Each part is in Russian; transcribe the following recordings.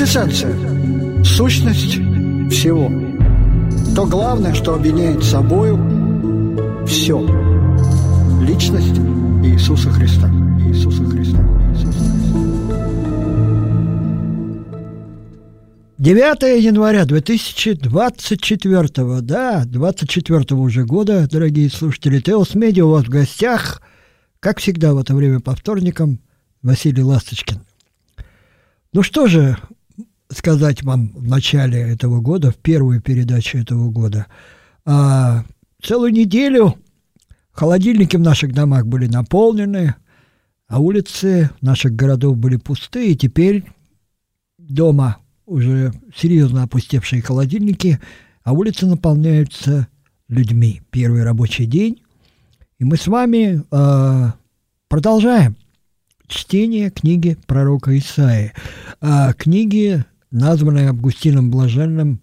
Квинтэссенция. Сущность всего. То главное, что объединяет собою все. Личность Иисуса Христа. Иисуса Христа. Иисуса Христа. 9 января 2024, да, 24 уже года, дорогие слушатели. Теос Медиа у вас в гостях, как всегда в это время по вторникам, Василий Ласточкин. Ну что же сказать вам в начале этого года, в первую передачу этого года. А, целую неделю холодильники в наших домах были наполнены, а улицы наших городов были пустые. Теперь дома уже серьезно опустевшие холодильники, а улицы наполняются людьми. Первый рабочий день. И мы с вами э, продолжаем чтение книги пророка Исаии. Э, книги, названной Августином Блаженным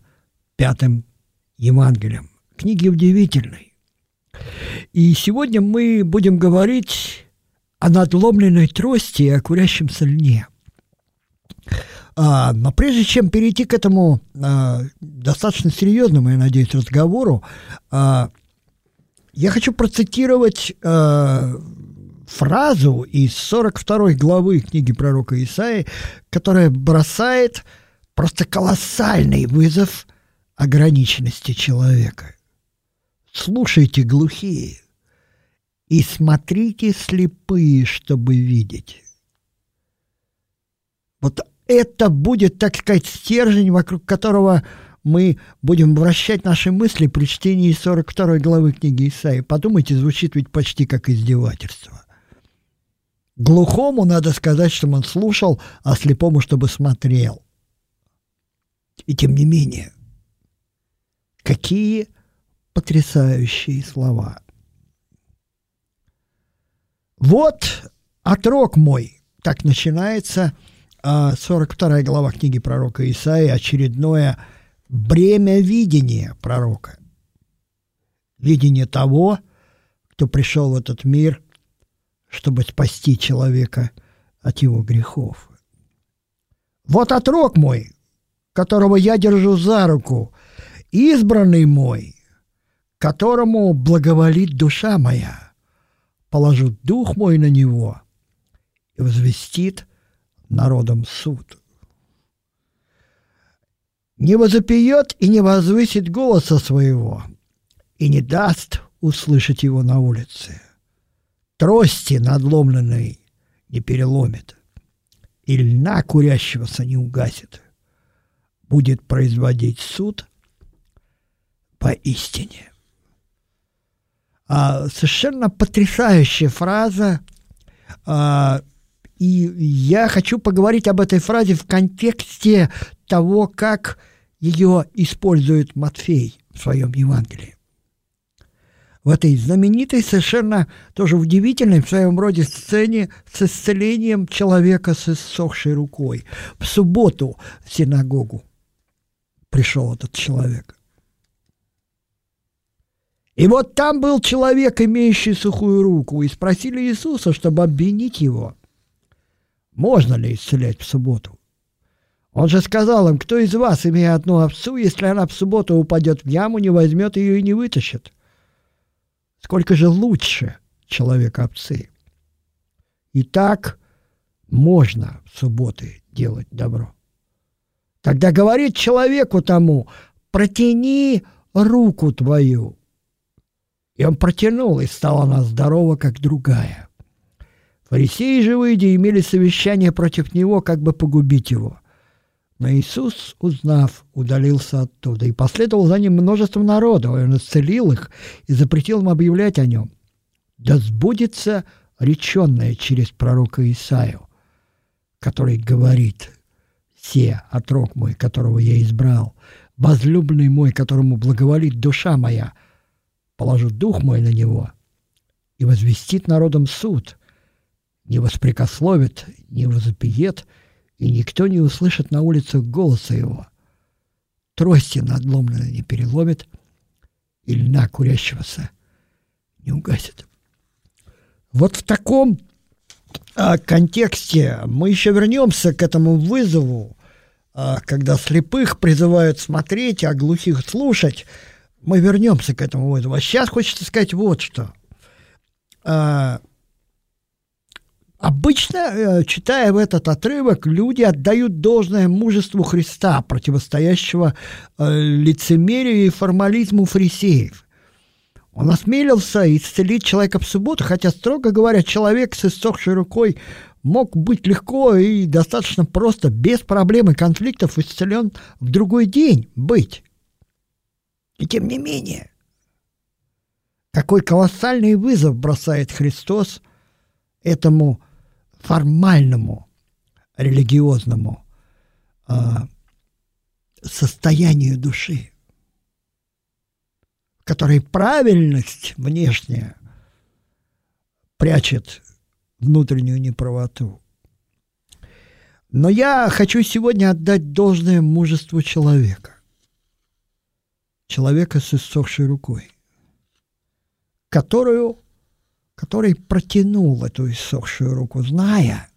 Пятым Евангелием. Книги удивительной. И сегодня мы будем говорить о надломленной трости и о курящемся льне – а, но прежде чем перейти к этому а, достаточно серьезному, я надеюсь, разговору, а, я хочу процитировать а, фразу из 42 главы книги пророка Исаи, которая бросает просто колоссальный вызов ограниченности человека. Слушайте, глухие, и смотрите, слепые, чтобы видеть. Вот это будет, так сказать, стержень, вокруг которого мы будем вращать наши мысли при чтении 42 главы книги Исаии. Подумайте, звучит ведь почти как издевательство. Глухому надо сказать, чтобы он слушал, а слепому, чтобы смотрел. И тем не менее, какие потрясающие слова. Вот отрок мой, так начинается – 42 глава книги пророка Исаии, очередное бремя видения пророка. Видение того, кто пришел в этот мир, чтобы спасти человека от его грехов. Вот отрок мой, которого я держу за руку, избранный мой, которому благоволит душа моя, положу дух мой на него и возвестит народом суд. Не возопьет и не возвысит голоса своего, и не даст услышать его на улице. Трости надломленной не переломит, и льна курящегося не угасит. Будет производить суд поистине. А, совершенно потрясающая фраза а, и я хочу поговорить об этой фразе в контексте того, как ее использует Матфей в своем Евангелии. В этой знаменитой, совершенно тоже удивительной в своем роде сцене с исцелением человека с иссохшей рукой. В субботу в синагогу пришел этот человек. И вот там был человек, имеющий сухую руку, и спросили Иисуса, чтобы обвинить его – можно ли исцелять в субботу? Он же сказал им, кто из вас, имея одну овцу, если она в субботу упадет в яму, не возьмет ее и не вытащит? Сколько же лучше человек овцы? И так можно в субботы делать добро. Тогда говорит человеку тому, протяни руку твою. И он протянул, и стала она здорова, как другая. Фарисеи же, выйдя, имели совещание против него, как бы погубить его. Но Иисус, узнав, удалился оттуда, и последовал за ним множество народа. Он исцелил их и запретил им объявлять о нем. Да сбудется реченное через пророка Исаию, который говорит «Се, отрок мой, которого я избрал, возлюбленный мой, которому благоволит душа моя, положу дух мой на него и возвестит народом суд» не воспрекословит, не возопиет, и никто не услышит на улицах голоса его. Трости надломленной не переломит, и льна курящегося не угасит. Вот в таком а, контексте мы еще вернемся к этому вызову когда слепых призывают смотреть, а глухих слушать, мы вернемся к этому вызову. А сейчас хочется сказать вот что. А, обычно, э, читая в этот отрывок, люди отдают должное мужеству Христа, противостоящего э, лицемерию и формализму фарисеев. Он осмелился исцелить человека в субботу, хотя, строго говоря, человек с иссохшей рукой мог быть легко и достаточно просто, без проблем и конфликтов исцелен в другой день быть. И тем не менее, какой колоссальный вызов бросает Христос этому формальному религиозному э, состоянию души, в которой правильность внешняя прячет внутреннюю неправоту. Но я хочу сегодня отдать должное мужеству человека. Человека с иссохшей рукой, которую, который протянул эту иссохшую руку, зная,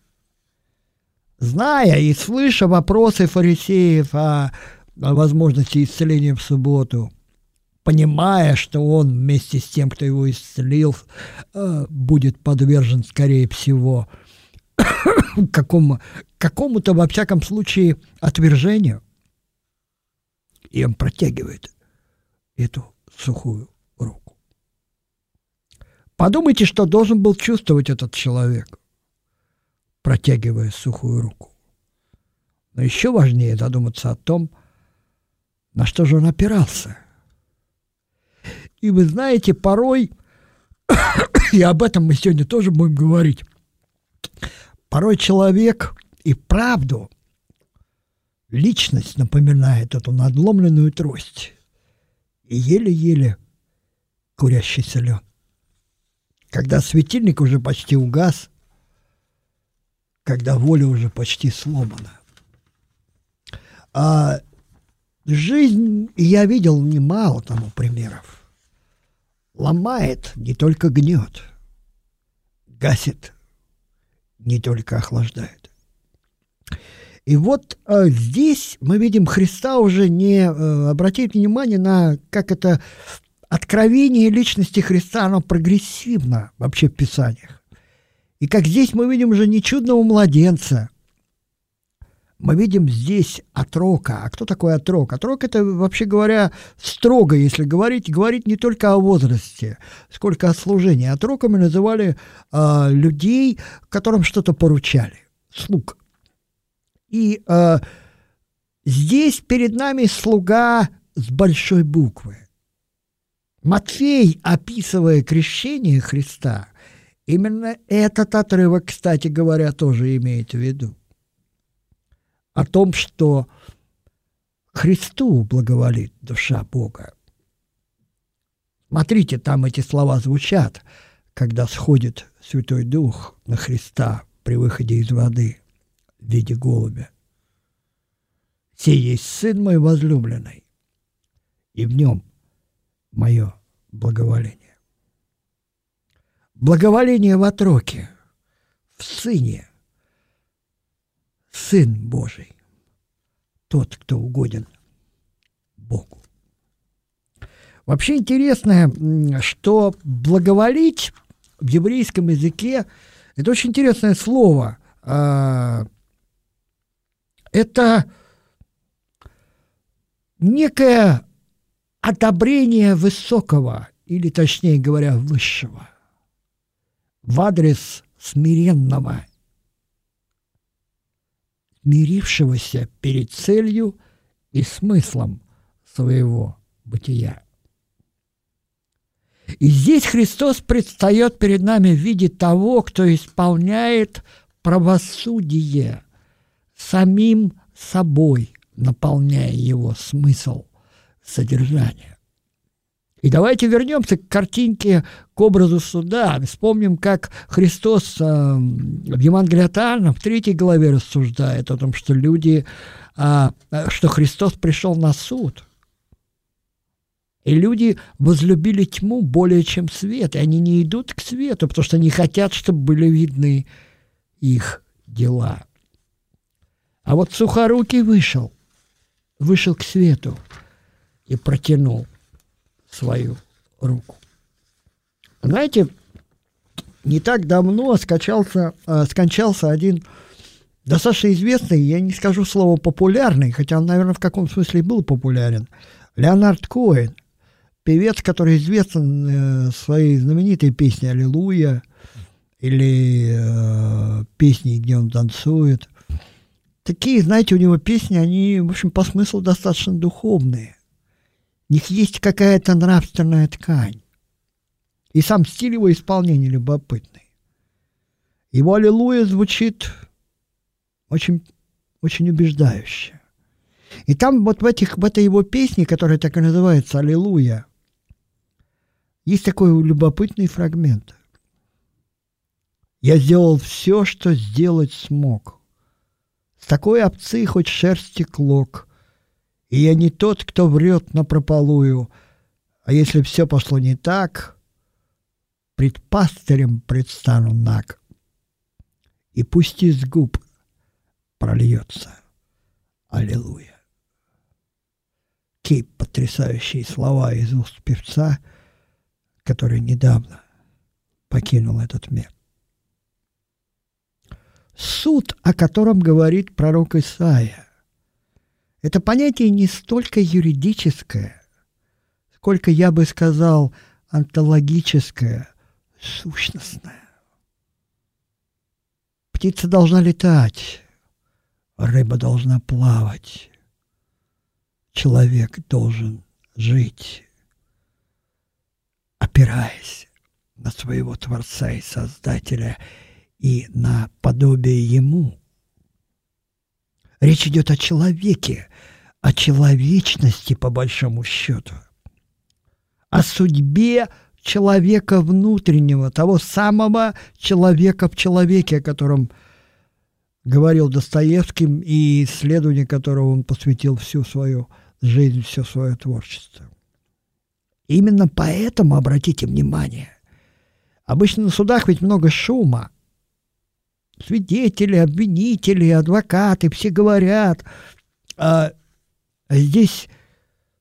зная и слыша вопросы фарисеев о, о возможности исцеления в субботу – понимая, что он вместе с тем, кто его исцелил, э, будет подвержен, скорее всего, какому, какому-то, во всяком случае, отвержению. И он протягивает эту сухую руку. Подумайте, что должен был чувствовать этот человек, протягивая сухую руку. Но еще важнее задуматься о том, на что же он опирался – и вы знаете, порой, и об этом мы сегодня тоже будем говорить, порой человек и правду, личность напоминает эту надломленную трость и еле-еле курящийся лен. Когда светильник уже почти угас, когда воля уже почти сломана. А жизнь, я видел немало тому примеров ломает, не только гнет, гасит, не только охлаждает. И вот э, здесь мы видим Христа уже не э, обратить внимание на, как это откровение личности Христа, оно прогрессивно вообще в Писаниях. И как здесь мы видим уже не чудного младенца, мы видим здесь отрока. А кто такой отрок? Отрок – это, вообще говоря, строго, если говорить, говорить не только о возрасте, сколько о служении. Отроками называли э, людей, которым что-то поручали, слуг. И э, здесь перед нами слуга с большой буквы. Матфей, описывая крещение Христа, именно этот отрывок, кстати говоря, тоже имеет в виду о том, что Христу благоволит душа Бога. Смотрите, там эти слова звучат, когда сходит Святой Дух на Христа при выходе из воды в виде голубя. «Сей есть Сын мой возлюбленный, и в нем мое благоволение». Благоволение в отроке, в Сыне, Сын Божий, тот, кто угоден Богу. Вообще интересно, что благоволить в еврейском языке – это очень интересное слово. А, это некое одобрение высокого, или точнее говоря, высшего, в адрес смиренного мирившегося перед целью и смыслом своего бытия. И здесь Христос предстает перед нами в виде того, кто исполняет правосудие самим собой, наполняя его смысл, содержание. И давайте вернемся к картинке, к образу суда. Вспомним, как Христос э, в Евангелии от Иоанна в третьей главе рассуждает о том, что люди, э, что Христос пришел на суд. И люди возлюбили тьму более, чем свет. И они не идут к свету, потому что не хотят, чтобы были видны их дела. А вот Сухорукий вышел – вышел к свету и протянул свою руку. Знаете, не так давно скачался, э, скончался один достаточно известный, я не скажу слово популярный, хотя он, наверное, в каком смысле был популярен, Леонард Коэн, певец, который известен э, своей знаменитой песней «Аллилуйя» или э, песни, где он танцует. Такие, знаете, у него песни, они, в общем, по смыслу достаточно духовные. У них есть какая-то нравственная ткань. И сам стиль его исполнения любопытный. Его «Аллилуйя» звучит очень, очень убеждающе. И там вот в, этих, в этой его песне, которая так и называется «Аллилуйя», есть такой любопытный фрагмент. «Я сделал все, что сделать смог. С такой овцы хоть шерсти клок. И я не тот, кто врет на прополую, а если все пошло не так, пред пастырем предстану наг. И пусть из губ прольется. Аллилуйя. Какие потрясающие слова из уст певца, который недавно покинул этот мир. Суд, о котором говорит пророк Исаия, это понятие не столько юридическое, сколько, я бы сказал, онтологическое, сущностное. Птица должна летать, Рыба должна плавать. Человек должен жить, опираясь на своего Творца и Создателя и на подобие Ему. Речь идет о человеке, о человечности, по большому счету, о судьбе человека внутреннего, того самого человека в человеке, о котором говорил Достоевским и исследованию которого он посвятил всю свою жизнь, все свое творчество. Именно поэтому, обратите внимание, обычно на судах ведь много шума. Свидетели, обвинители, адвокаты, все говорят. Здесь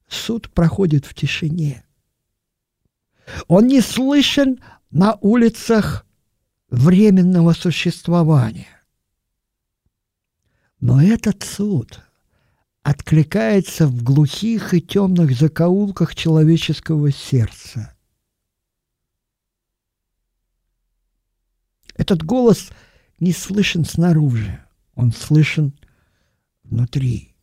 суд проходит в тишине. Он не слышен на улицах временного существования. Но этот суд откликается в глухих и темных закоулках человеческого сердца. Этот голос не слышен снаружи, он слышен внутри.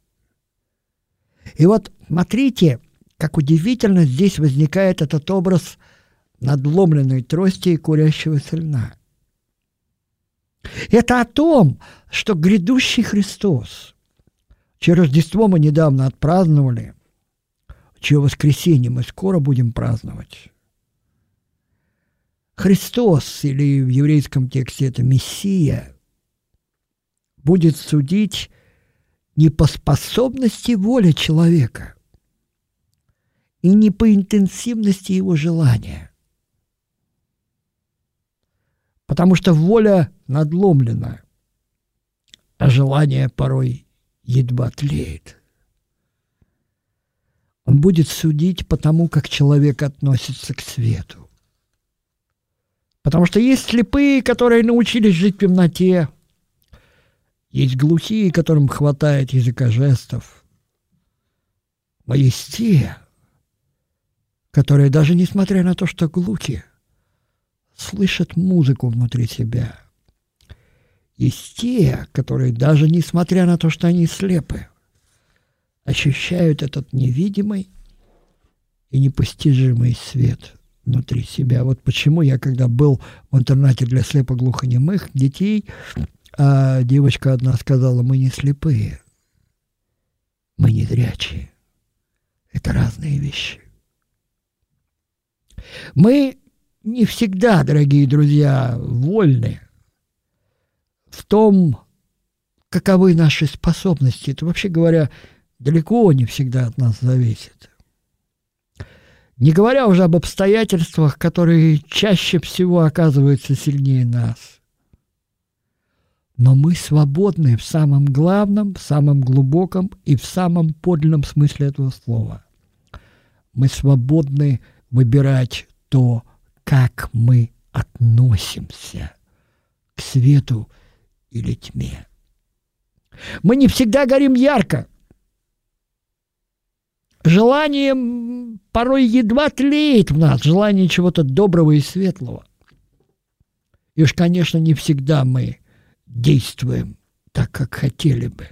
И вот смотрите, как удивительно здесь возникает этот образ надломленной трости и курящегося льна – это о том, что грядущий Христос, чье Рождество мы недавно отпраздновали, чье воскресенье мы скоро будем праздновать. Христос, или в еврейском тексте это Мессия, будет судить не по способности воли человека и не по интенсивности его желания – потому что воля надломлена, а желание порой едва тлеет. Он будет судить по тому, как человек относится к свету. Потому что есть слепые, которые научились жить в темноте, есть глухие, которым хватает языка жестов, но есть те, которые даже несмотря на то, что глухие, слышат музыку внутри себя. Есть те, которые даже несмотря на то, что они слепы, ощущают этот невидимый и непостижимый свет внутри себя. Вот почему я, когда был в интернате для слепоглухонемых детей, а девочка одна сказала, мы не слепые, мы не зрячие. Это разные вещи. Мы не всегда, дорогие друзья, вольны в том, каковы наши способности. Это, вообще говоря, далеко не всегда от нас зависит. Не говоря уже об обстоятельствах, которые чаще всего оказываются сильнее нас. Но мы свободны в самом главном, в самом глубоком и в самом подлинном смысле этого слова. Мы свободны выбирать то, как мы относимся к свету или тьме. Мы не всегда горим ярко. Желание порой едва тлеет в нас, желание чего-то доброго и светлого. И уж, конечно, не всегда мы действуем так, как хотели бы.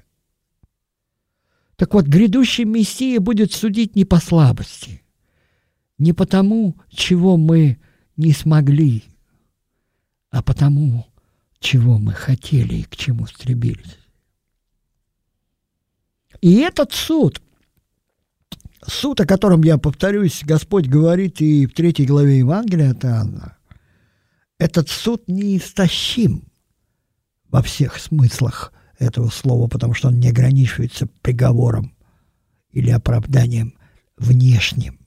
Так вот, грядущий Мессия будет судить не по слабости, не потому, чего мы не смогли, а потому, чего мы хотели и к чему стремились. И этот суд, суд, о котором я повторюсь, Господь говорит и в третьей главе Евангелия от Иоанна, этот суд неистощим – во всех смыслах этого слова, потому что он не ограничивается приговором или оправданием внешним.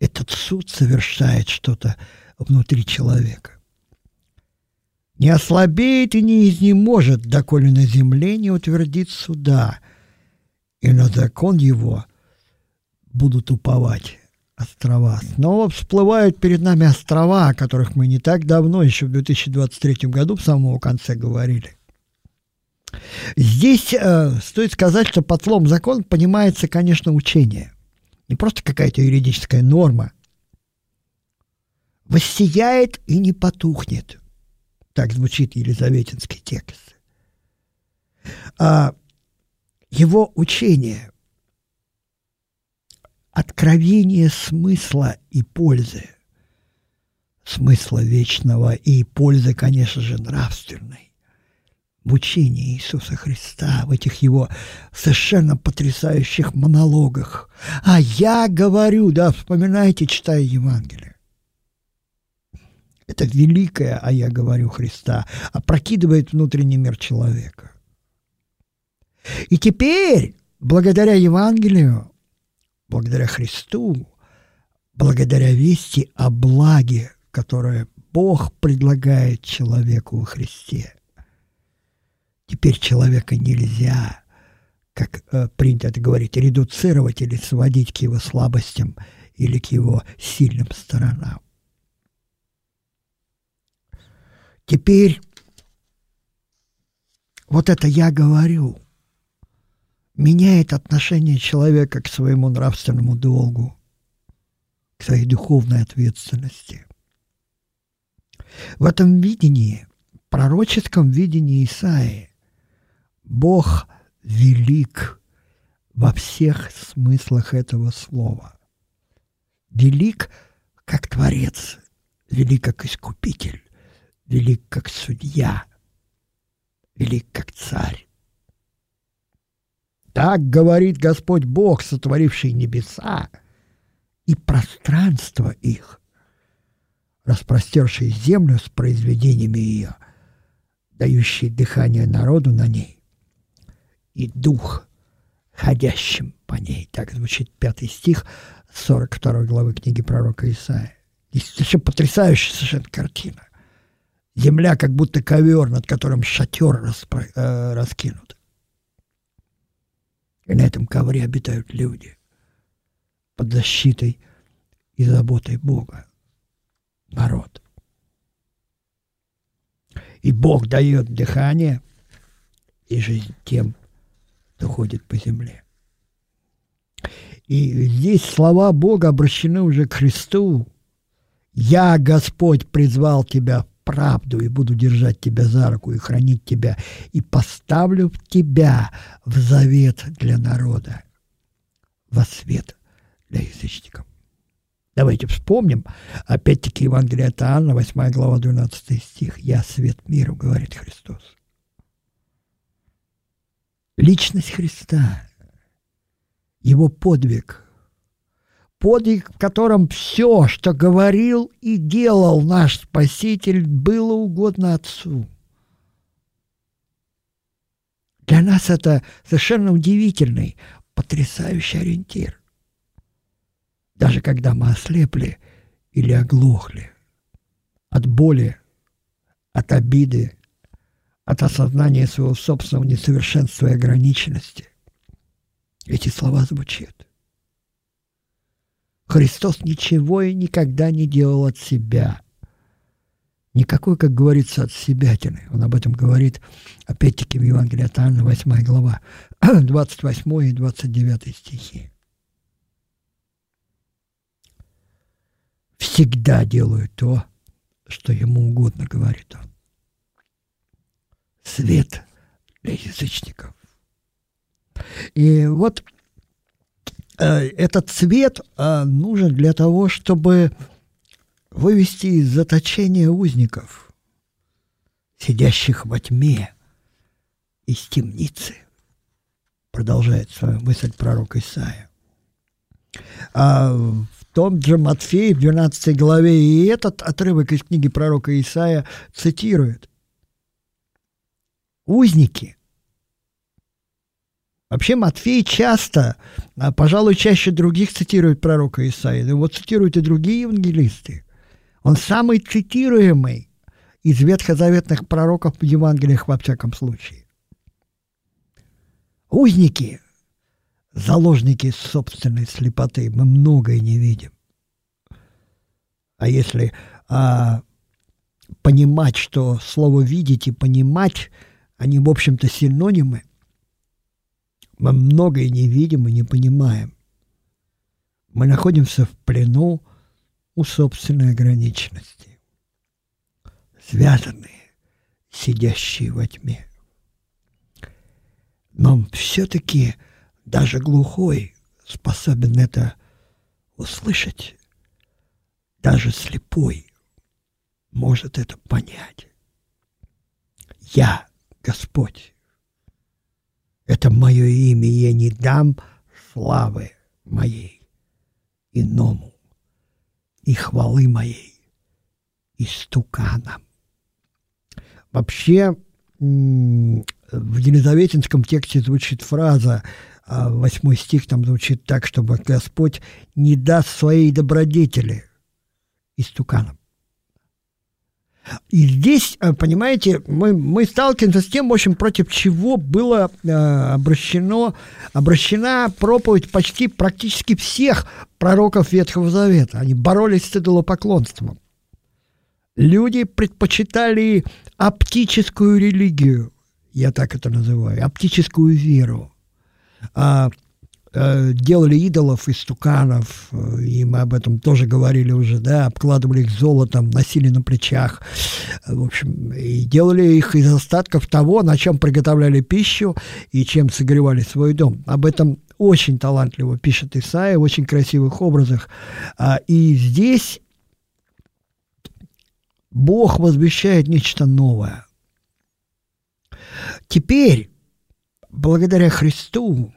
Этот суд совершает что-то внутри человека. Не ослабеет и не изнеможет, доколе на земле не утвердит суда, и на закон его будут уповать острова. Снова всплывают перед нами острова, о которых мы не так давно, еще в 2023 году, в самом конце говорили. Здесь э, стоит сказать, что под словом закон понимается, конечно, учение. Не просто какая-то юридическая норма. Воссияет и не потухнет. Так звучит елизаветинский текст. А его учение откровение смысла и пользы. Смысла вечного и пользы, конечно же, нравственной. В учении Иисуса Христа, в этих его совершенно потрясающих монологах. А я говорю, да, вспоминайте, читая Евангелие. Это великое, а я говорю Христа, опрокидывает внутренний мир человека. И теперь, благодаря Евангелию, благодаря Христу, благодаря вести о благе, которое Бог предлагает человеку во Христе. Теперь человека нельзя, как э, принято говорить, редуцировать или сводить к его слабостям или к его сильным сторонам. Теперь вот это я говорю – меняет отношение человека к своему нравственному долгу, к своей духовной ответственности. В этом видении, пророческом видении Исаии, Бог велик во всех смыслах этого слова. Велик как Творец, велик как Искупитель, велик как Судья, велик как Царь. Так говорит Господь Бог, сотворивший небеса и пространство их, распростерший землю с произведениями ее, дающий дыхание народу на ней, и дух, ходящим по ней. Так звучит пятый стих 42 главы книги пророка Исаия. Здесь совершенно потрясающая совершенно картина. Земля как будто ковер, над которым шатер распро- э, раскинут. И на этом ковре обитают люди под защитой и заботой Бога. Народ. И Бог дает дыхание и жизнь тем, кто ходит по земле. И здесь слова Бога обращены уже к Христу. «Я, Господь, призвал тебя правду и буду держать тебя за руку и хранить тебя, и поставлю тебя в завет для народа, во свет для язычников. Давайте вспомним, опять-таки, Евангелие от Иоанна, 8 глава, 12 стих. «Я свет миру», говорит Христос. Личность Христа, Его подвиг – подвиг, в котором все, что говорил и делал наш Спаситель, было угодно Отцу. Для нас это совершенно удивительный, потрясающий ориентир. Даже когда мы ослепли или оглохли от боли, от обиды, от осознания своего собственного несовершенства и ограниченности. Эти слова звучат. Христос ничего и никогда не делал от себя. Никакой, как говорится, от себятины. Он об этом говорит, опять-таки, в Евангелии от Анны, 8 глава, 28 и 29 стихи. Всегда делаю то, что ему угодно, говорит он. Свет для язычников. И вот этот цвет э, нужен для того, чтобы вывести из заточения узников, сидящих во тьме, из темницы, продолжает свою мысль пророк Исаия. А в том же Матфея в 12 главе и этот отрывок из книги пророка Исаия цитирует. Узники – Вообще Матфей часто, а, пожалуй, чаще других цитирует пророка Исаия. Его цитируют и другие евангелисты. Он самый цитируемый из ветхозаветных пророков в Евангелиях во всяком случае. Узники, заложники собственной слепоты, мы многое не видим. А если а, понимать, что слово «видеть» и «понимать», они, в общем-то, синонимы – мы многое не видим и не понимаем. Мы находимся в плену у собственной ограниченности, связанные, сидящие во тьме. Но все-таки даже глухой способен это услышать. Даже слепой может это понять. Я Господь. Это мое имя, и я не дам славы моей иному и хвалы моей истуканам. Вообще, в Елизаветинском тексте звучит фраза, а восьмой стих там звучит так, чтобы Господь не даст своей добродетели истуканам. И здесь, э, понимаете, мы, мы сталкиваемся с тем, в общем, против чего было э, обращено, обращена проповедь почти практически всех пророков Ветхого Завета. Они боролись с идолопоклонством. Люди предпочитали оптическую религию, я так это называю, оптическую веру. А делали идолов из стуканов, э, и мы об этом тоже говорили уже, да, обкладывали их золотом, носили на плечах, э, в общем, и делали их из остатков того, на чем приготовляли пищу и чем согревали свой дом. Об этом очень талантливо пишет Исаия, в очень красивых образах. А, и здесь Бог возвещает нечто новое. Теперь, благодаря Христу,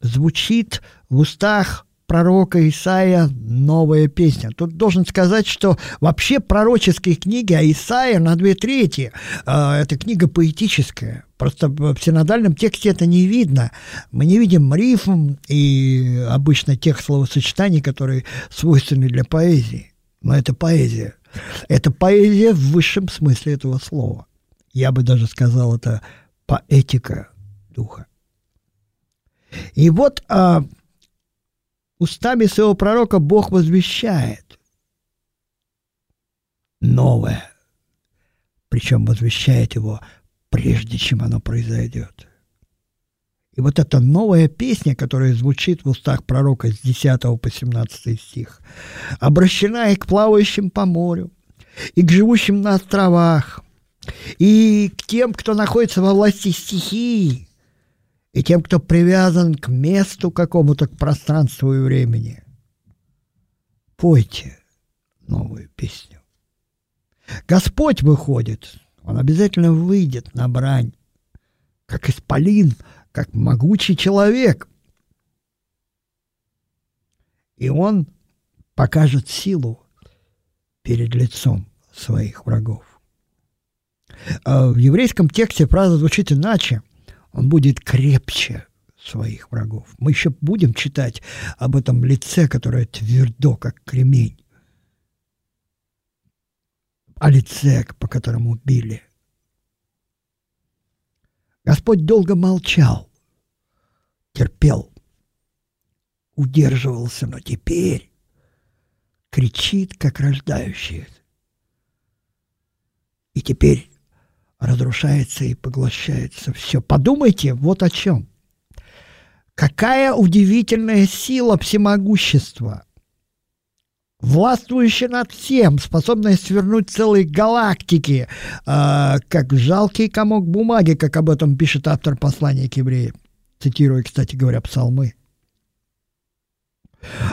звучит в устах пророка Исаия новая песня. Тут должен сказать, что вообще пророческие книги, а Исаия на две трети, э, это книга поэтическая. Просто в синодальном тексте это не видно. Мы не видим рифм и обычно тех словосочетаний, которые свойственны для поэзии. Но это поэзия. Это поэзия в высшем смысле этого слова. Я бы даже сказал, это поэтика духа. И вот а, устами своего пророка Бог возвещает новое, причем возвещает его прежде, чем оно произойдет. И вот эта новая песня, которая звучит в устах пророка с 10 по 17 стих, обращена и к плавающим по морю, и к живущим на островах, и к тем, кто находится во власти стихии, и тем, кто привязан к месту какому-то, к пространству и времени. Пойте новую песню. Господь выходит, Он обязательно выйдет на брань, как исполин, как могучий человек. И Он покажет силу перед лицом своих врагов. А в еврейском тексте фраза звучит иначе он будет крепче своих врагов. Мы еще будем читать об этом лице, которое твердо, как кремень. О лице, по которому били Господь долго молчал, терпел, удерживался, но теперь кричит, как рождающий. И теперь разрушается и поглощается все. Подумайте вот о чем. Какая удивительная сила всемогущества, властвующая над всем, способная свернуть целые галактики, э, как жалкий комок бумаги, как об этом пишет автор послания к евреям, цитируя, кстати говоря, псалмы.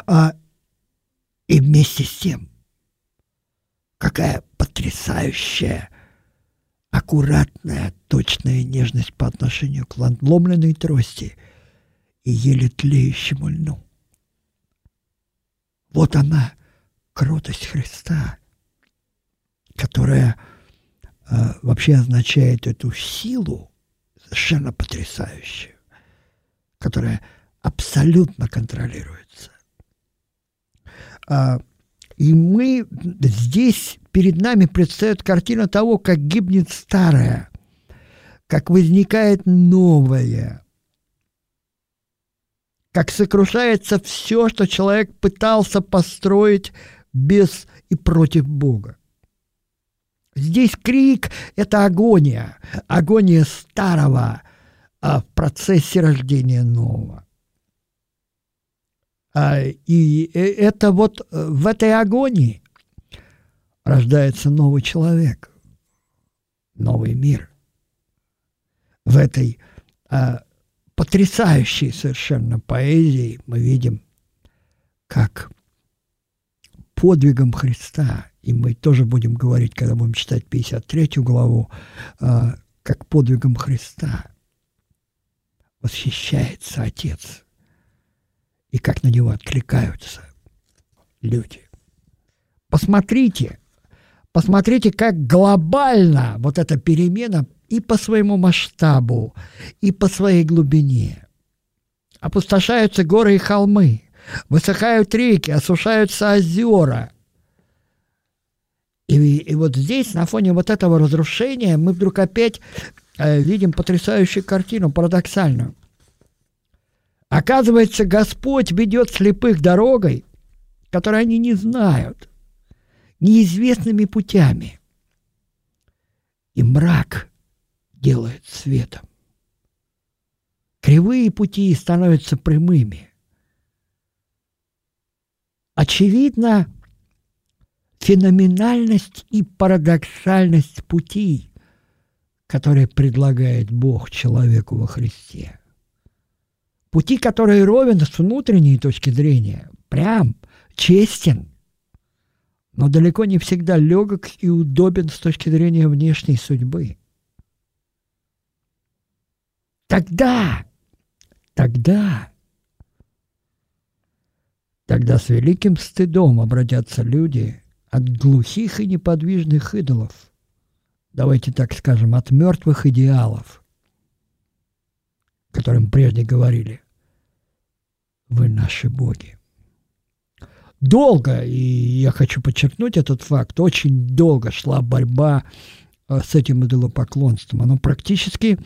А, и вместе с тем, какая потрясающая, аккуратная, точная нежность по отношению к надломленной трости и еле тлеющему льну. Вот она, кротость Христа, которая э, вообще означает эту силу, совершенно потрясающую, которая абсолютно контролируется. А, и мы здесь перед нами предстает картина того, как гибнет старое, как возникает новое, как сокрушается все, что человек пытался построить без и против Бога. Здесь крик – это агония, агония старого а в процессе рождения нового. А, и э, это вот э, в этой агонии рождается новый человек, новый мир. В этой а, потрясающей совершенно поэзии мы видим, как подвигом Христа, и мы тоже будем говорить, когда будем читать 53 главу, а, как подвигом Христа восхищается Отец – и как на него откликаются люди. Посмотрите, посмотрите, как глобально вот эта перемена и по своему масштабу, и по своей глубине. Опустошаются горы и холмы, высыхают реки, осушаются озера. И, и вот здесь, на фоне вот этого разрушения, мы вдруг опять э, видим потрясающую картину, парадоксальную. Оказывается, Господь ведет слепых дорогой, которой они не знают, неизвестными путями. И мрак делает светом. Кривые пути становятся прямыми. Очевидно, феноменальность и парадоксальность пути, которые предлагает Бог человеку во Христе – Пути, который ровен с внутренней точки зрения, прям, честен, но далеко не всегда легок и удобен с точки зрения внешней судьбы. Тогда, тогда, тогда с великим стыдом обратятся люди от глухих и неподвижных идолов, давайте так скажем, от мертвых идеалов, которым прежде говорили, вы наши боги. Долго, и я хочу подчеркнуть этот факт, очень долго шла борьба э, с этим идолопоклонством. Оно практически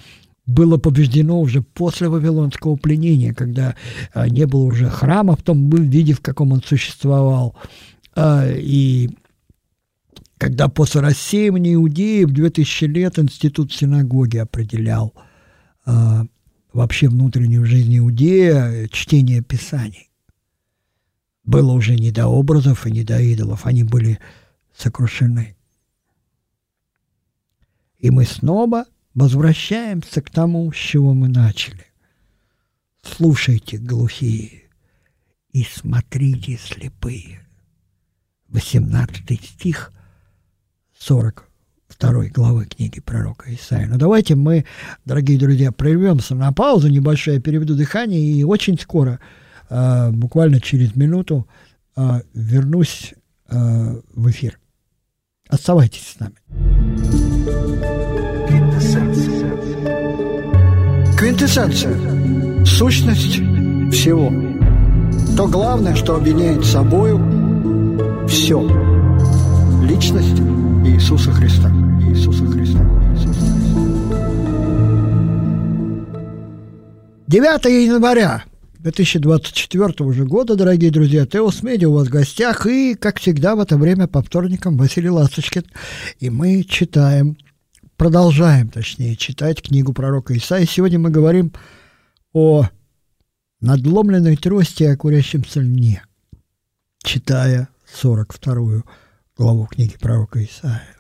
было побеждено уже после Вавилонского пленения, когда э, не было уже храма в том виде, в каком он существовал. Э, и когда после рассеивания иудеев 2000 лет институт синагоги определял вообще внутреннюю жизнь иудея, чтение Писаний. Было уже не до образов и не до идолов, они были сокрушены. И мы снова возвращаемся к тому, с чего мы начали. Слушайте, глухие, и смотрите, слепые. 18 стих, 40 второй главы книги пророка Исаия. Но давайте мы, дорогие друзья, прервемся на паузу небольшую, я переведу дыхание, и очень скоро, э, буквально через минуту, э, вернусь э, в эфир. Оставайтесь с нами. Квинтэссенция. Сущность всего. То главное, что объединяет собою все. Личность Иисуса Христа. Иисуса Христа. Иисуса Христа. 9 января 2024 уже года, дорогие друзья, Теос Медиа у вас в гостях, и, как всегда, в это время по вторникам Василий Ласточкин. И мы читаем, продолжаем, точнее, читать книгу пророка Исаия. Сегодня мы говорим о надломленной трости и о курящемся льне, читая 42 главу книги пророка Исаия.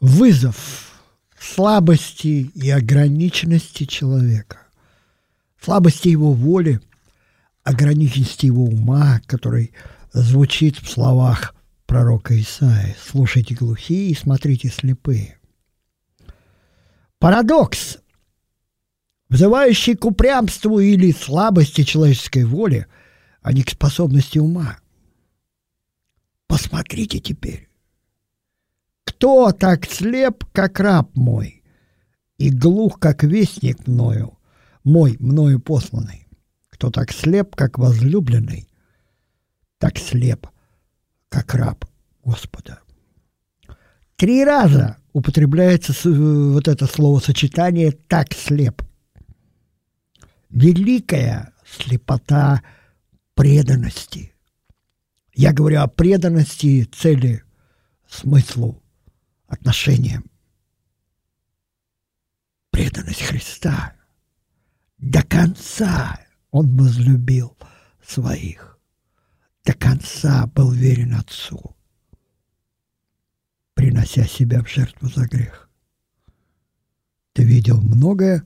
Вызов слабости и ограниченности человека слабости его воли, ограниченности его ума, который звучит в словах пророка Исаия. Слушайте глухие и смотрите слепые. Парадокс, взывающий к упрямству или слабости человеческой воли, а не к способности ума. Посмотрите теперь. Кто так слеп, как раб мой, и глух, как вестник мною, мой, мною посланный. Кто так слеп, как возлюбленный, так слеп, как раб Господа. Три раза употребляется вот это словосочетание «так слеп». Великая слепота преданности. Я говорю о преданности цели, смыслу, отношениям. Преданность Христа – до конца он возлюбил своих. До конца был верен Отцу, принося себя в жертву за грех. Ты видел многое,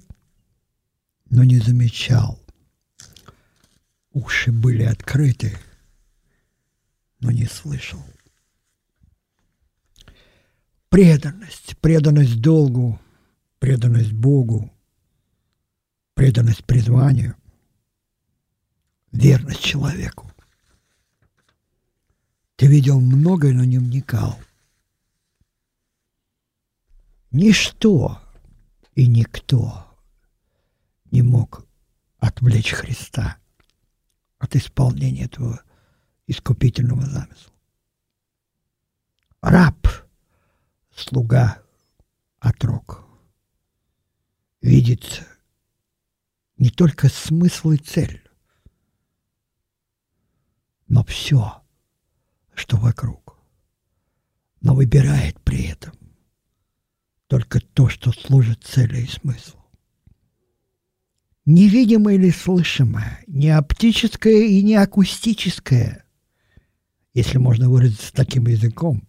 но не замечал. Уши были открыты, но не слышал. Преданность, преданность долгу, преданность Богу – преданность призванию, верность человеку. Ты видел многое, но не вникал. Ничто и никто не мог отвлечь Христа от исполнения этого искупительного замысла. Раб, слуга, отрок, видит не только смысл и цель, но все, что вокруг, но выбирает при этом только то, что служит цели и смыслу. Невидимое или слышимое, не оптическое и не акустическое, если можно выразиться таким языком,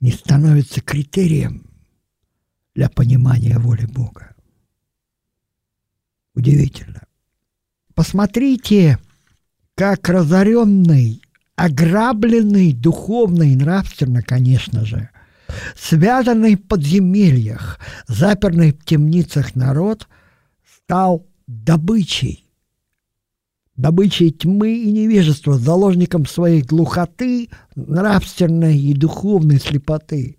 не становится критерием для понимания воли Бога. Удивительно. Посмотрите, как разоренный, ограбленный духовно и нравственно, конечно же, связанный в подземельях, заперный в темницах народ стал добычей. Добычей тьмы и невежества, заложником своей глухоты, нравственной и духовной слепоты.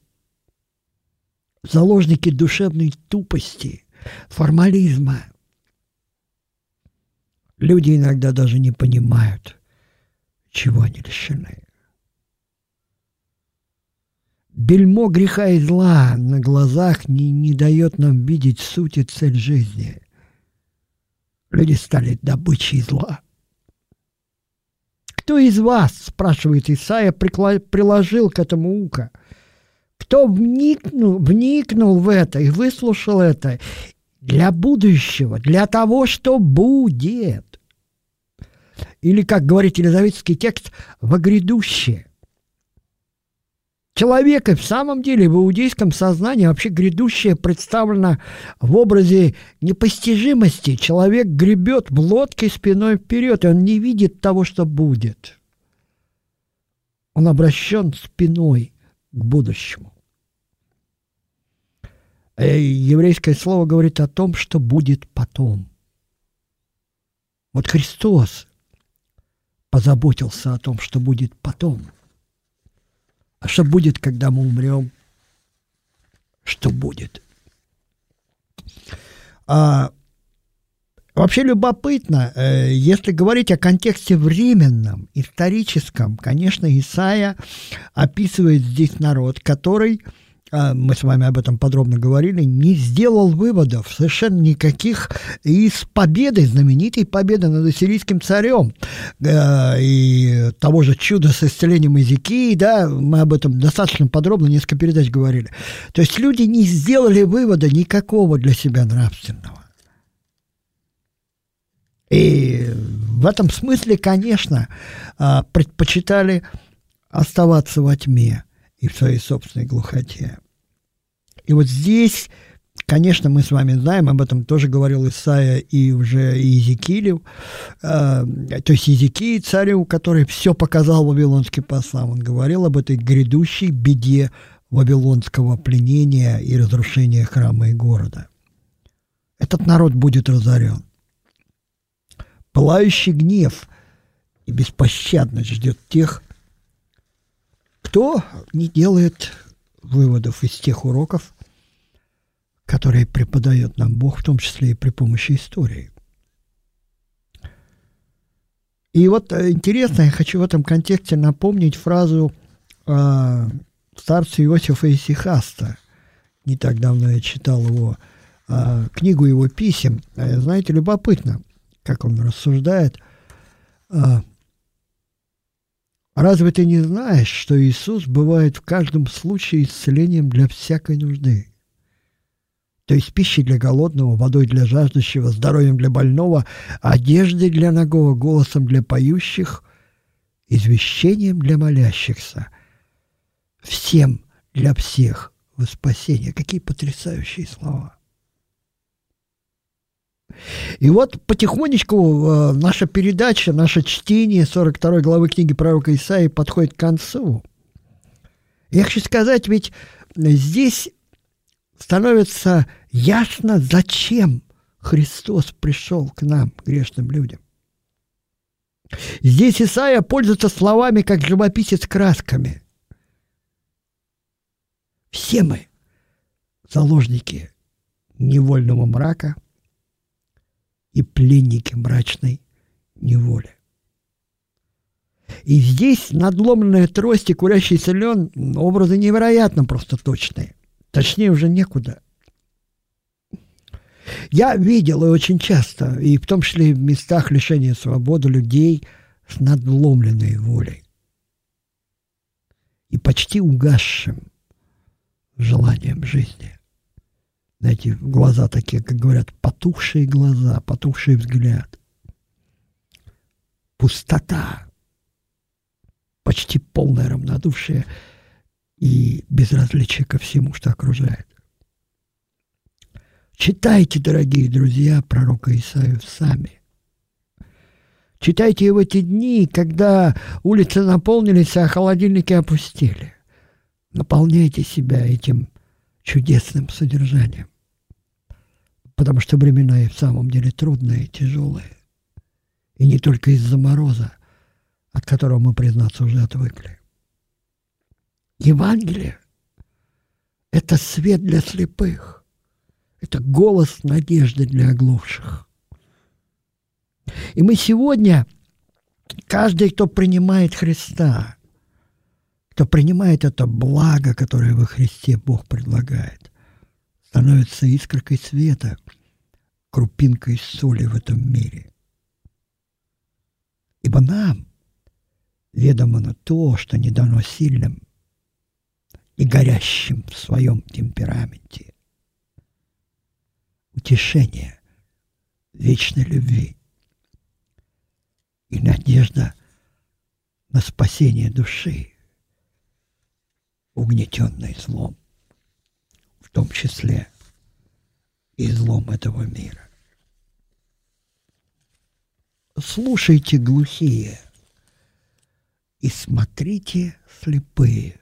Заложники душевной тупости, формализма – Люди иногда даже не понимают, чего они лишены. Бельмо греха и зла на глазах не, не дает нам видеть суть и цель жизни. Люди стали добычей зла. Кто из вас, спрашивает Исаия, приложил к этому ухо? Кто вникнул, вникнул в это и выслушал это для будущего, для того, что будет. Или, как говорит елизаветский текст, во грядущее. Человека в самом деле в иудейском сознании вообще грядущее представлено в образе непостижимости. Человек гребет в лодке спиной вперед, и он не видит того, что будет. Он обращен спиной к будущему. Э, еврейское слово говорит о том, что будет потом. Вот Христос позаботился о том, что будет потом. А что будет, когда мы умрем? Что будет? А, вообще любопытно, э, если говорить о контексте временном, историческом, конечно, Исаия описывает здесь народ, который а мы с вами об этом подробно говорили, не сделал выводов совершенно никаких из победы, знаменитой победы над ассирийским царем э, и того же чуда с исцелением языки, да, мы об этом достаточно подробно несколько передач говорили. То есть люди не сделали вывода никакого для себя нравственного. И в этом смысле, конечно, а, предпочитали оставаться во тьме и в своей собственной глухоте. И вот здесь, конечно, мы с вами знаем, об этом тоже говорил Исаия и уже Иезекиилев, э, то есть Иезекии, царю, который все показал вавилонский послам, он говорил об этой грядущей беде вавилонского пленения и разрушения храма и города. Этот народ будет разорен. Пылающий гнев и беспощадность ждет тех, кто не делает выводов из тех уроков, которые преподает нам Бог, в том числе и при помощи истории. И вот э, интересно, я хочу в этом контексте напомнить фразу э, старца Иосифа Исихаста. Не так давно я читал его э, книгу его писем. Э, знаете, любопытно, как он рассуждает. Э, Разве ты не знаешь, что Иисус бывает в каждом случае исцелением для всякой нужды? То есть пищей для голодного, водой для жаждущего, здоровьем для больного, одеждой для ногого, голосом для поющих, извещением для молящихся, всем для всех во спасение. Какие потрясающие слова! И вот потихонечку э, наша передача, наше чтение 42 главы книги пророка Исаии подходит к концу. Я хочу сказать, ведь здесь становится ясно, зачем Христос пришел к нам, грешным людям. Здесь Исаия пользуется словами, как живописец красками. Все мы заложники невольного мрака – и пленники мрачной неволи. И здесь надломленная трость и курящийся лен – образы невероятно просто точные. Точнее уже некуда. Я видел и очень часто, и в том числе в местах лишения свободы людей с надломленной волей и почти угасшим желанием жизни. Знаете, глаза такие, как говорят, потухшие глаза, потухший взгляд. Пустота. Почти полное равнодушие и безразличие ко всему, что окружает. Читайте, дорогие друзья, пророка Исаию сами. Читайте его эти дни, когда улицы наполнились, а холодильники опустили. Наполняйте себя этим чудесным содержанием потому что времена и в самом деле трудные, тяжелые. И не только из-за мороза, от которого мы, признаться, уже отвыкли. Евангелие – это свет для слепых, это голос надежды для оглохших. И мы сегодня, каждый, кто принимает Христа, кто принимает это благо, которое во Христе Бог предлагает, становится искоркой света, крупинкой соли в этом мире. Ибо нам ведомо на то, что не дано сильным и горящим в своем темпераменте. Утешение вечной любви и надежда на спасение души, угнетенной злом том числе и злом этого мира. Слушайте глухие и смотрите слепые,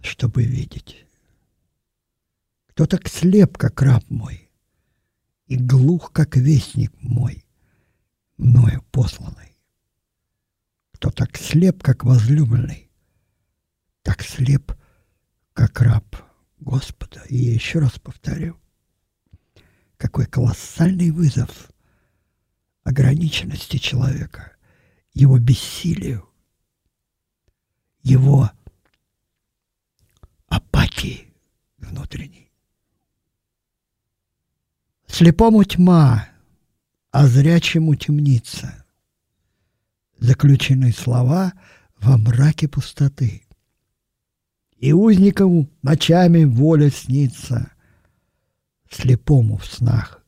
чтобы видеть. Кто так слеп, как раб мой, и глух, как вестник мой, мною посланный. Кто так слеп, как возлюбленный, так слеп, как раб Господа. И я еще раз повторю, какой колоссальный вызов ограниченности человека, его бессилию, его апатии внутренний. Слепому тьма, а зрячему темница. Заключены слова во мраке пустоты. И узникову ночами воля снится, Слепому в снах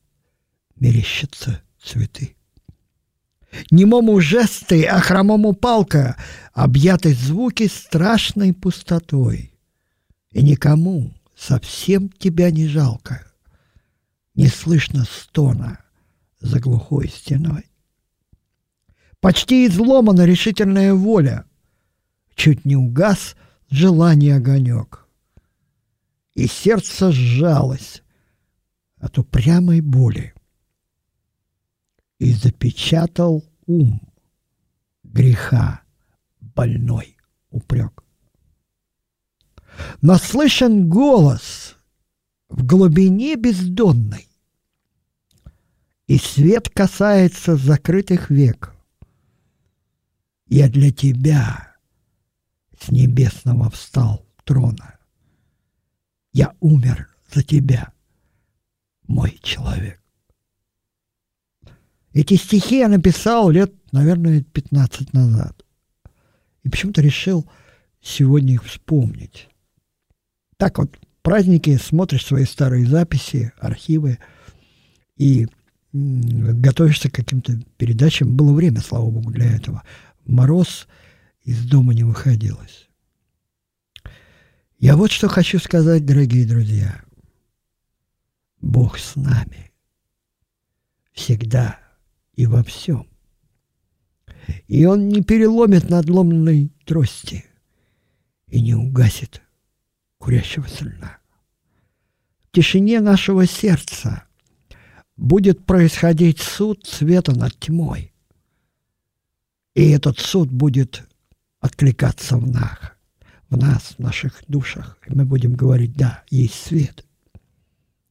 мерещатся цветы. Немому жесты, а хромому палка, Объяты звуки страшной пустотой. И никому совсем тебя не жалко, Не слышно стона за глухой стеной. Почти изломана решительная воля, Чуть не угас желание огонек. И сердце сжалось от упрямой боли и запечатал ум греха больной упрек. Наслышан голос в глубине бездонной, и свет касается закрытых век. Я для тебя с небесного встал трона. Я умер за тебя, мой человек. Эти стихи я написал лет, наверное, 15 назад. И почему-то решил сегодня их вспомнить. Так вот, праздники, смотришь свои старые записи, архивы, и готовишься к каким-то передачам. Было время, слава богу, для этого. Мороз из дома не выходилось. Я вот что хочу сказать, дорогие друзья. Бог с нами. Всегда и во всем. И он не переломит надломленной трости и не угасит курящегося льна. В тишине нашего сердца будет происходить суд света над тьмой. И этот суд будет откликаться в нас, в нас, в наших душах. И мы будем говорить, да, есть свет.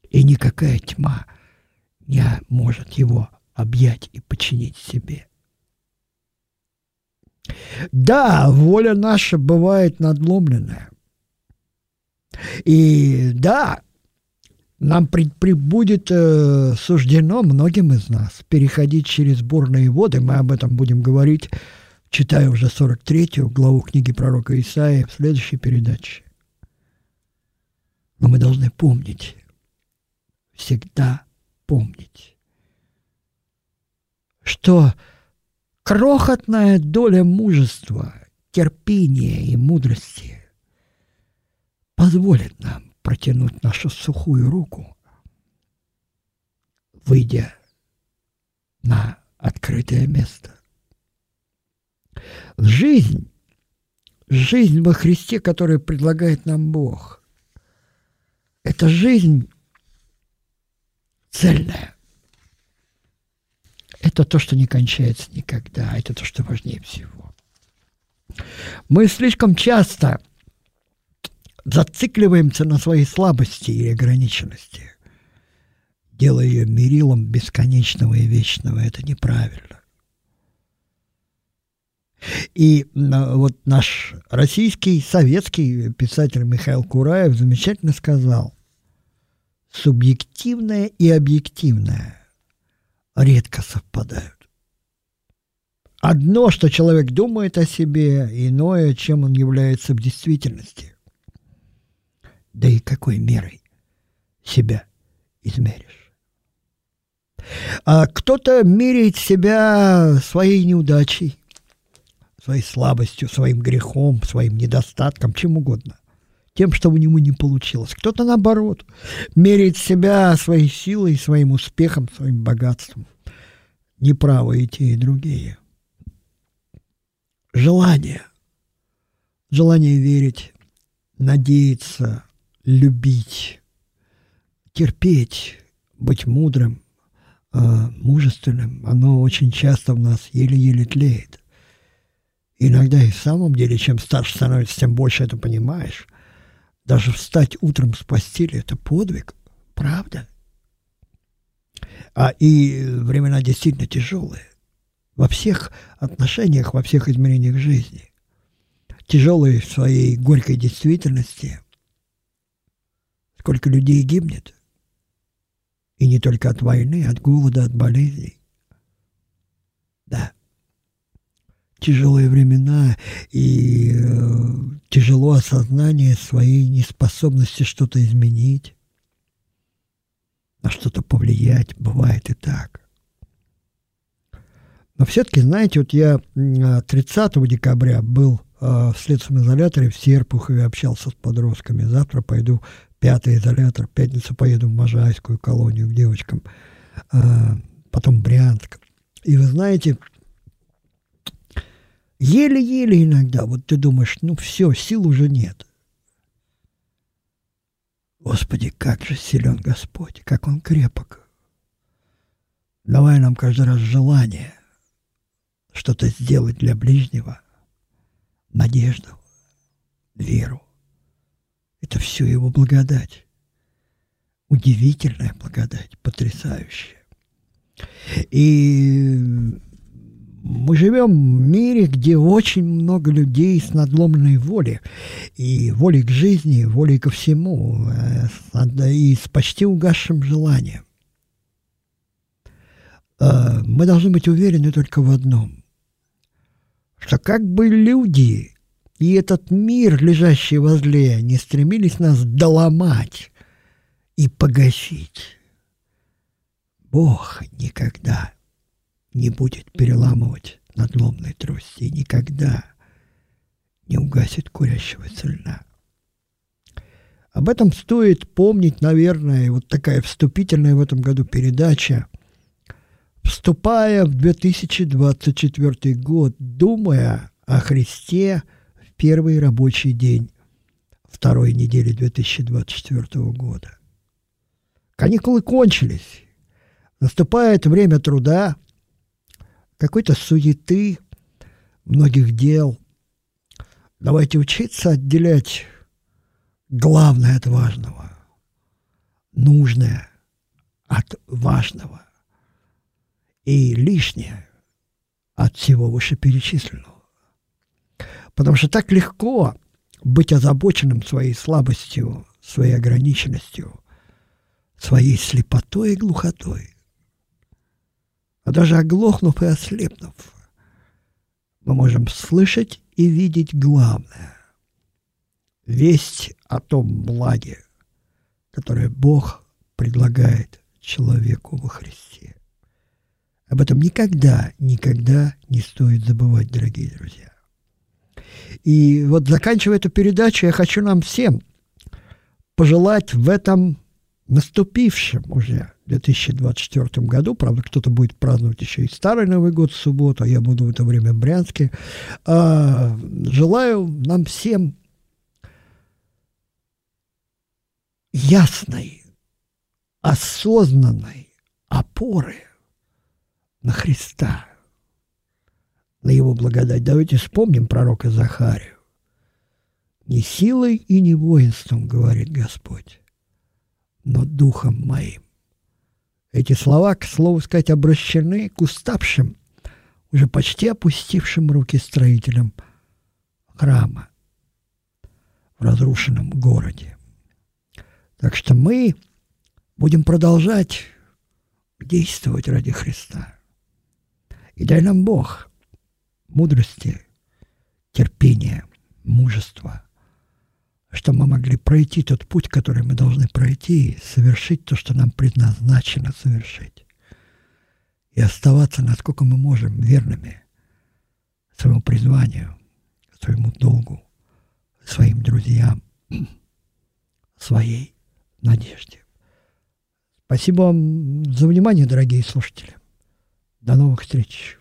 И никакая тьма не может его объять и подчинить себе. Да, воля наша бывает надломленная. И да, нам будет э, суждено многим из нас переходить через бурные воды. Мы об этом будем говорить, читая уже 43-ю главу книги пророка Исаия в следующей передаче. Но мы должны помнить, всегда помнить, что крохотная доля мужества, терпения и мудрости позволит нам протянуть нашу сухую руку, выйдя на открытое место. Жизнь, жизнь во Христе, которую предлагает нам Бог, это жизнь цельная это то, что не кончается никогда, это то, что важнее всего. Мы слишком часто зацикливаемся на своей слабости и ограниченности, делая ее мерилом бесконечного и вечного. Это неправильно. И вот наш российский, советский писатель Михаил Кураев замечательно сказал, субъективное и объективное редко совпадают. Одно, что человек думает о себе, иное, чем он является в действительности. Да и какой мерой себя измеришь? А кто-то меряет себя своей неудачей, своей слабостью, своим грехом, своим недостатком, чем угодно тем, что у него не получилось. Кто-то, наоборот, меряет себя своей силой, своим успехом, своим богатством. Неправы и те, и другие. Желание. Желание верить, надеяться, любить, терпеть, быть мудрым, э, мужественным, оно очень часто в нас еле-еле тлеет. Иногда и в самом деле, чем старше становится, тем больше это понимаешь. Даже встать утром с постели – это подвиг, правда? А и времена действительно тяжелые. Во всех отношениях, во всех измерениях жизни. Тяжелые в своей горькой действительности, сколько людей гибнет. И не только от войны, от голода, от болезней. Да. Тяжелые времена и э, тяжело осознание своей неспособности что-то изменить, на что-то повлиять. Бывает и так. Но все-таки, знаете, вот я 30 декабря был э, в следственном изоляторе в Серпухове, общался с подростками. Завтра пойду пятый изолятор, в пятницу поеду в Можайскую колонию к девочкам, э, потом Брянск. И вы знаете, еле-еле иногда, вот ты думаешь, ну все, сил уже нет. Господи, как же силен Господь, как Он крепок. Давай нам каждый раз желание что-то сделать для ближнего, надежду, веру. Это все его благодать. Удивительная благодать, потрясающая. И мы живем в мире, где очень много людей с надломленной волей, и волей к жизни, волей ко всему, э, и с почти угасшим желанием. Э, мы должны быть уверены только в одном что как бы люди и этот мир, лежащий возле, не стремились нас доломать и погасить. Бог никогда не будет переламывать надломной трости и никогда не угасит курящегося льна. Об этом стоит помнить, наверное, вот такая вступительная в этом году передача вступая в 2024 год, думая о Христе в первый рабочий день второй недели 2024 года. Каникулы кончились. Наступает время труда, какой-то суеты, многих дел. Давайте учиться отделять главное от важного, нужное от важного и лишнее от всего вышеперечисленного. Потому что так легко быть озабоченным своей слабостью, своей ограниченностью, своей слепотой и глухотой. А даже оглохнув и ослепнув, мы можем слышать и видеть главное – весть о том благе, которое Бог предлагает человеку во Христе. Об этом никогда, никогда не стоит забывать, дорогие друзья. И вот заканчивая эту передачу, я хочу нам всем пожелать в этом наступившем уже 2024 году, правда, кто-то будет праздновать еще и Старый Новый год в субботу, а я буду в это время в Брянске, а, желаю нам всем ясной, осознанной опоры на Христа, на Его благодать. Давайте вспомним пророка Захарию. «Не силой и не воинством, — говорит Господь, — но духом моим». Эти слова, к слову сказать, обращены к уставшим, уже почти опустившим руки строителям храма в разрушенном городе. Так что мы будем продолжать действовать ради Христа. И дай нам Бог мудрости, терпения, мужества, чтобы мы могли пройти тот путь, который мы должны пройти, совершить то, что нам предназначено совершить. И оставаться, насколько мы можем, верными своему призванию, своему долгу, своим друзьям, своей надежде. Спасибо вам за внимание, дорогие слушатели. До новых встреч!